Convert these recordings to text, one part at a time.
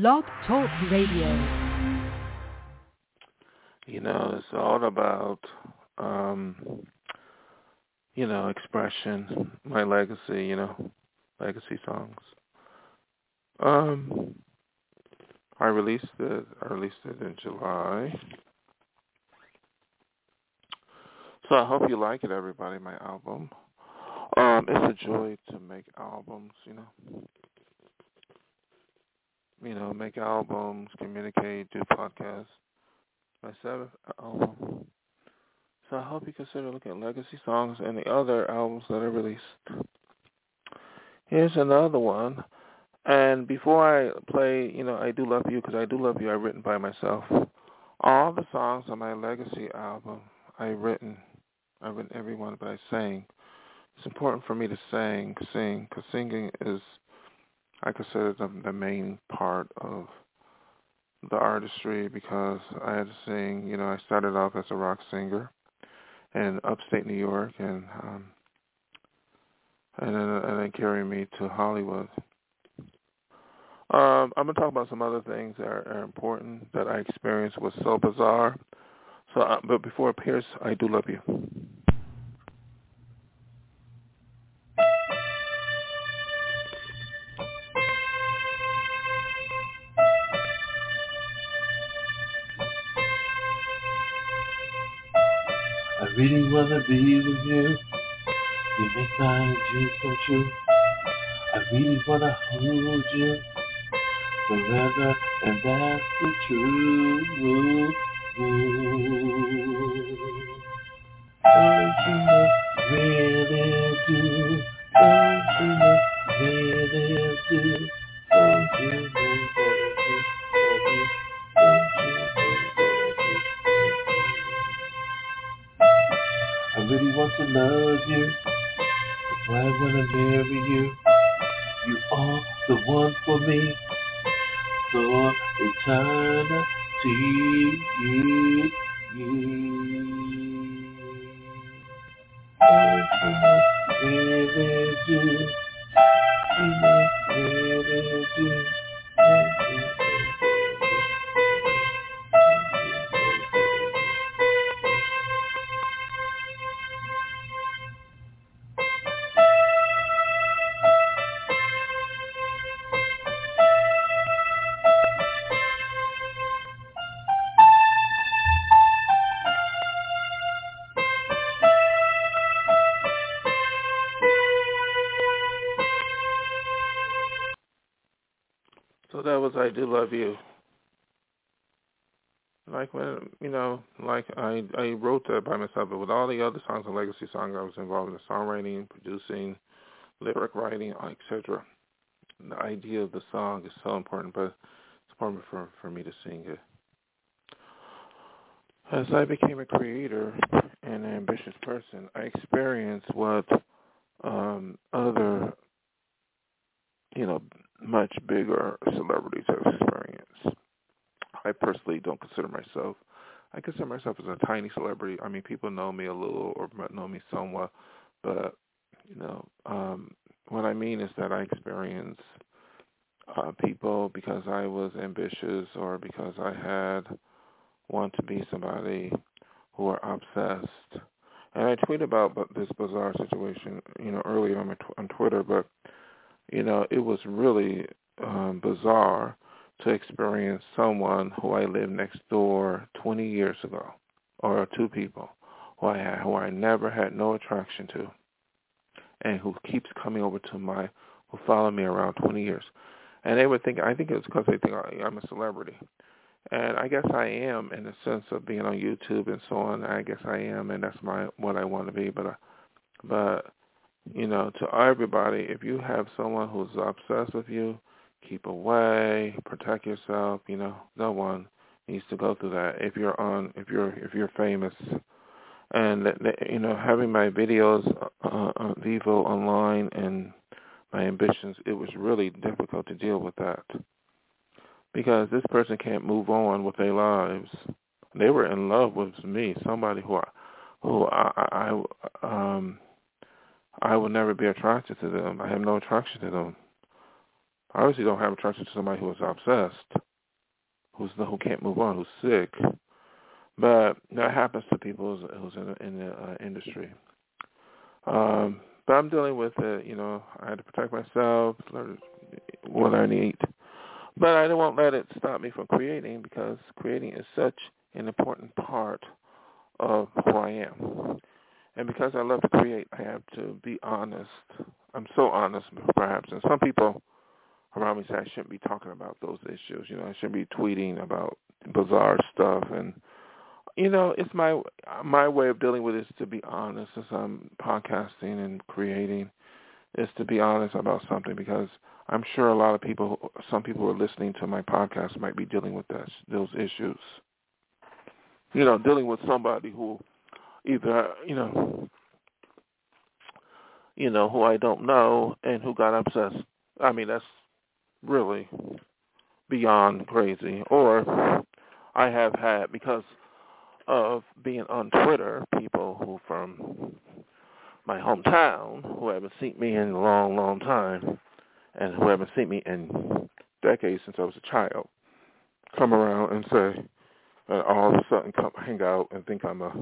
Blog Talk Radio. You know, it's all about, um, you know, expression, my legacy, you know, legacy songs. Um, I released it. I released it in July. So I hope you like it, everybody. My album. Um, it's a joy to make albums. You know, you know, make albums, communicate, do podcasts. My seventh album. So I hope you consider looking at legacy songs and the other albums that I released. Here's another one. And before I play, you know, I Do Love You, because I Do Love You, I've written by myself. All the songs on my Legacy album, I've written. I've written every one, but I sang. It's important for me to sing, sing, because singing is, I consider the, the main part of the artistry because I had to sing. You know, I started off as a rock singer in upstate New York, and um, and then and then carried me to Hollywood. Um, I'm gonna talk about some other things that are, are important that I experienced was so bizarre. So, uh, but before appears, I do love you. Really wanna be with you. You make my dreams come true. I really wanna hold you forever, and that's the truth. Don't you really do? You. I wanna marry you. You are the one for me for eternity. Know, really do? Really do. That was I Do Love You. Like when you know, like I I wrote that by myself, but with all the other songs and legacy songs, I was involved in songwriting, producing, lyric writing, etc. The idea of the song is so important, but it's important for for me to sing it. As I became a creator and an ambitious person, I experienced what um, other, you know, much bigger celebrities have experienced. I personally don't consider myself. I consider myself as a tiny celebrity. I mean, people know me a little or know me somewhat, but you know, um, what I mean is that I experience uh, people because I was ambitious or because I had want to be somebody who are obsessed. And I tweet about this bizarre situation, you know, earlier on, tw- on Twitter, but you know, it was really um, bizarre to experience someone who I lived next door 20 years ago, or two people who I had, who I never had no attraction to, and who keeps coming over to my, who followed me around 20 years. And they would think, I think it's because they think I'm a celebrity. And I guess I am in the sense of being on YouTube and so on. I guess I am, and that's my what I want to be. But, uh, but you know, to everybody, if you have someone who's obsessed with you, keep away, protect yourself. You know, no one needs to go through that. If you're on, if you're if you're famous, and you know, having my videos uh, on Vevo online and my ambitions, it was really difficult to deal with that because this person can't move on with their lives. They were in love with me, somebody who I, who I, I um I will never be attracted to them. I have no attraction to them. I obviously don't have attraction to somebody who is obsessed, who's who can't move on, who's sick. But that happens to people who's, in the, in the uh, industry. Um, but I'm dealing with it. You know, I had to protect myself, learn what I need. But I won't let it stop me from creating because creating is such an important part of who I am. And because I love to create, I have to be honest. I'm so honest, perhaps. And some people around me say I shouldn't be talking about those issues. You know, I shouldn't be tweeting about bizarre stuff. And you know, it's my my way of dealing with it is to be honest as I'm podcasting and creating, is to be honest about something because I'm sure a lot of people, some people who are listening to my podcast might be dealing with that, those issues. You know, dealing with somebody who either, you know, you know, who I don't know and who got obsessed. I mean, that's really beyond crazy. Or I have had, because of being on Twitter, people who from my hometown who haven't seen me in a long, long time and who haven't seen me in decades since I was a child come around and say, and all of a sudden come hang out and think I'm a,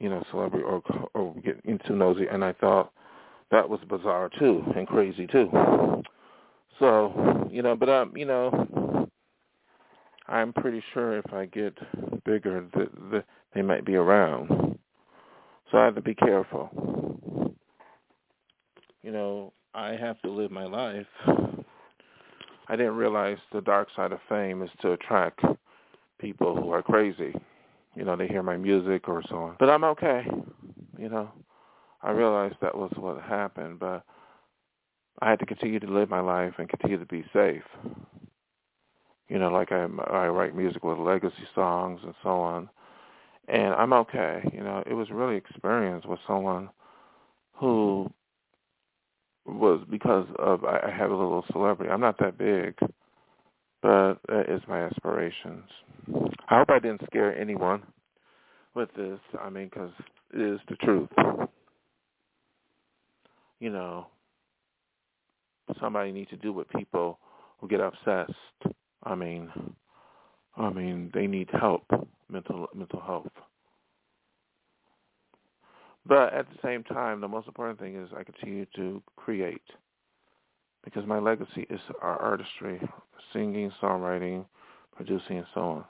you know, celebrity or or get into nosy, and I thought that was bizarre too and crazy too. So, you know, but um, you know, I'm pretty sure if I get bigger, that the, they might be around. So I have to be careful. You know, I have to live my life. I didn't realize the dark side of fame is to attract people who are crazy. You know, they hear my music or so on. But I'm okay. You know, I realized that was what happened, but I had to continue to live my life and continue to be safe. You know, like I, I write music with legacy songs and so on, and I'm okay. You know, it was really experience with someone who was because of I have a little celebrity. I'm not that big, but that is my aspirations. I hope I didn't scare anyone with this. I mean, because it is the truth. You know, somebody needs to do with people who get obsessed. I mean, I mean, they need help, mental mental health. But at the same time, the most important thing is I continue to create because my legacy is our artistry, singing, songwriting, producing, and so on.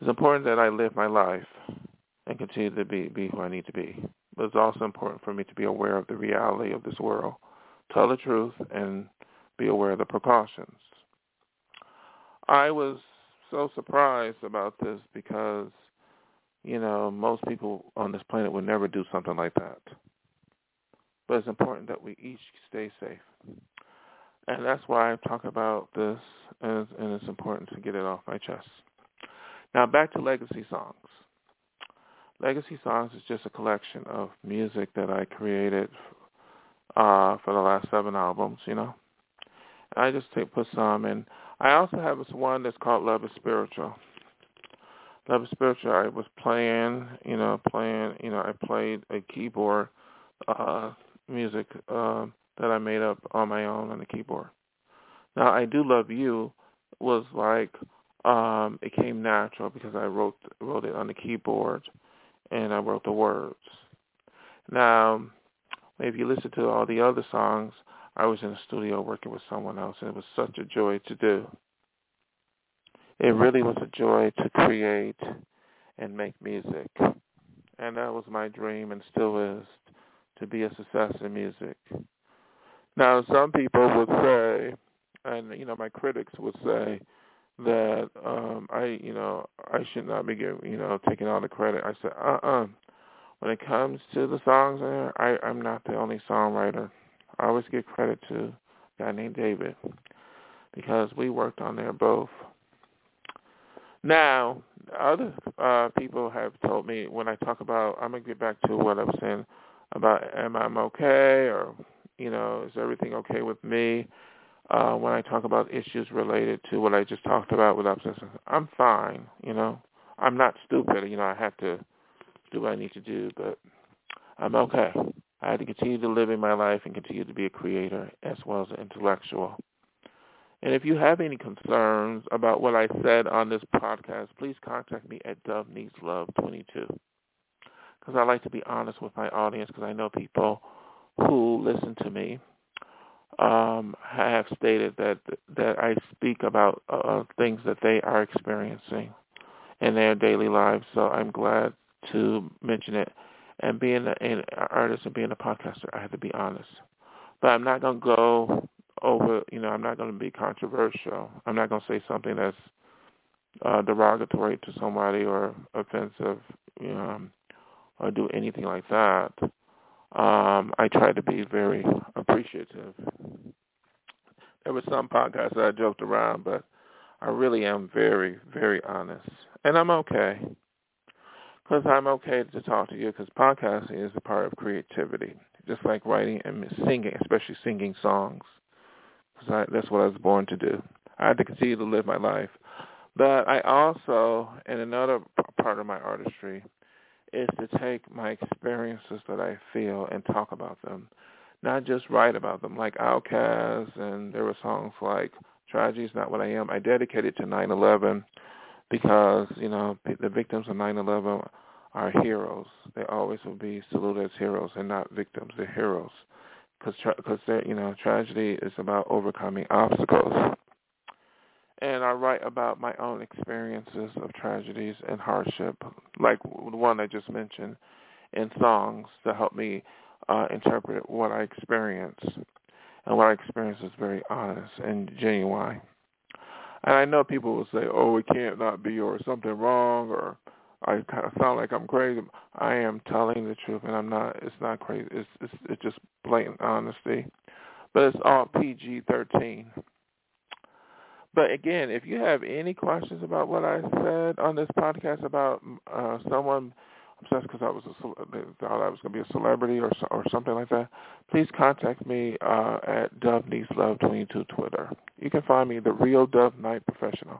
It's important that I live my life and continue to be, be who I need to be. But it's also important for me to be aware of the reality of this world, tell the truth, and be aware of the precautions. I was so surprised about this because you know, most people on this planet would never do something like that. But it's important that we each stay safe. And that's why I talk about this, and, it's important to get it off my chest. Now back to Legacy Songs. Legacy Songs is just a collection of music that I created uh, for the last seven albums, you know. I just take, put some, and I also have this one that's called Love is Spiritual. Love is Spiritual, I was playing, you know, playing, you know, I played a keyboard uh, music uh, that I made up on my own on the keyboard. Now, I Do Love You was like, um, it came natural because I wrote wrote it on the keyboard and I wrote the words. Now, if you listen to all the other songs, I was in the studio working with someone else, and it was such a joy to do it really was a joy to create and make music. And that was my dream and still is to be a success in music. Now, some people would say, and you know, my critics would say that um I, you know, I should not be giving, you know, taking all the credit. I said, uh-uh. When it comes to the songs there, I I'm not the only songwriter. I always give credit to a guy named David because we worked on there both now, other uh, people have told me when I talk about, I'm going to get back to what I was saying about am I okay or, you know, is everything okay with me? Uh, when I talk about issues related to what I just talked about with obsession, I'm fine, you know. I'm not stupid, you know, I have to do what I need to do, but I'm okay. I had to continue to live in my life and continue to be a creator as well as an intellectual. And if you have any concerns about what I said on this podcast, please contact me at Dove Needs Love 22. Because I like to be honest with my audience because I know people who listen to me um, have stated that that I speak about uh, things that they are experiencing in their daily lives. So I'm glad to mention it. And being an artist and being a podcaster, I have to be honest. But I'm not going to go over, you know, I'm not going to be controversial. I'm not going to say something that's uh, derogatory to somebody or offensive, you know, or do anything like that. Um, I try to be very appreciative. There were some podcasts that I joked around, but I really am very, very honest. And I'm okay. Because I'm okay to talk to you because podcasting is a part of creativity, just like writing and singing, especially singing songs. Because that's what I was born to do. I had to continue to live my life. But I also, in another part of my artistry, is to take my experiences that I feel and talk about them, not just write about them. Like OutKast, and there were songs like "Tragedy Is Not What I Am." I dedicated to 9/11 because you know the victims of 9/11 are heroes. They always will be saluted as heroes and not victims. They're heroes because tra- you know tragedy is about overcoming obstacles and I write about my own experiences of tragedies and hardship, like the one I just mentioned, in songs to help me uh, interpret what I experience. And what I experience is very honest and genuine. And I know people will say, "Oh, it can't not be," or something wrong, or I kind of sound like I'm crazy. I am telling the truth, and I'm not. It's not crazy. It's it's, it's just blatant honesty. But it's all PG-13. But again, if you have any questions about what I said on this podcast about uh, someone obsessed because I was a, thought I was going to be a celebrity or or something like that, please contact me uh, at Dove Needs Love 22 Twitter. You can find me the real Dove Night Professional.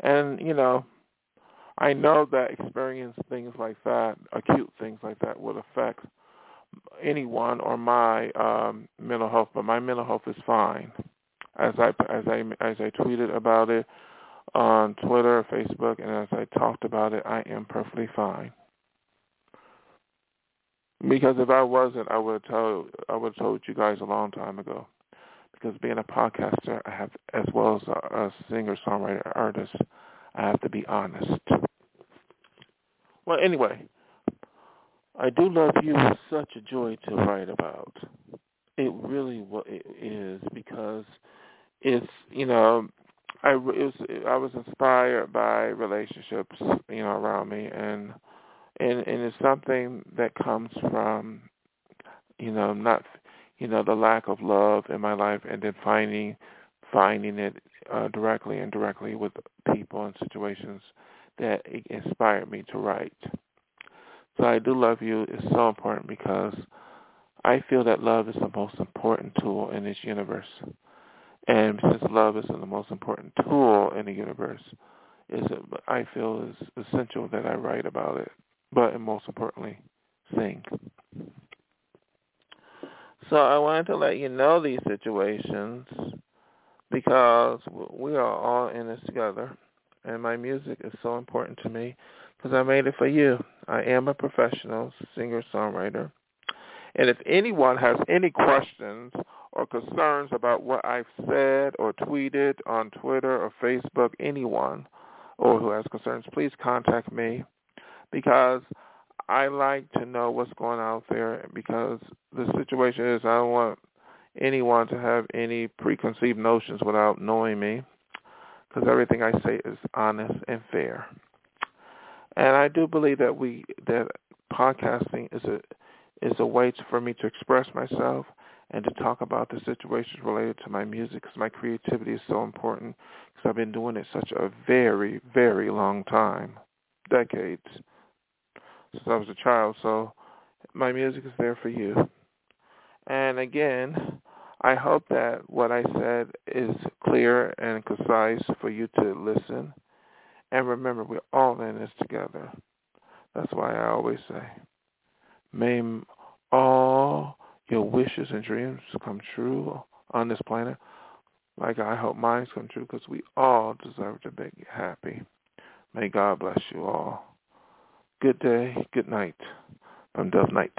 And you know, I know that experience things like that, acute things like that, would affect anyone or my um, mental health, but my mental health is fine as I as I as I tweeted about it on Twitter, Facebook, and as I talked about it, I am perfectly fine. Because if I wasn't, I would have told I would have told you guys a long time ago. Because being a podcaster, I have as well as a, a singer, songwriter, artist, I have to be honest. Well, anyway, I do love you. Such a joy to write about. It really it is because it's you know I it was I was inspired by relationships you know around me and and and it's something that comes from you know not you know the lack of love in my life and then finding finding it uh, directly and directly with people and situations that inspired me to write. So I do love you is so important because I feel that love is the most important tool in this universe. And since love is the most important tool in the universe, is I feel is essential that I write about it, but most importantly, sing. So I wanted to let you know these situations because we are all in this together, and my music is so important to me because I made it for you. I am a professional singer-songwriter, and if anyone has any questions or concerns about what I've said or tweeted on Twitter or Facebook, anyone or who has concerns, please contact me because I like to know what's going on out there because the situation is I don't want anyone to have any preconceived notions without knowing me because everything I say is honest and fair. And I do believe that we that podcasting is a is a way for me to express myself and to talk about the situations related to my music because my creativity is so important because I've been doing it such a very, very long time, decades, since I was a child. So my music is there for you. And again, I hope that what I said is clear and concise for you to listen. And remember, we're all in this together. That's why I always say, may all your wishes and dreams come true on this planet. Like I hope mine come true because we all deserve to be happy. May God bless you all. Good day, good night from Dove Night.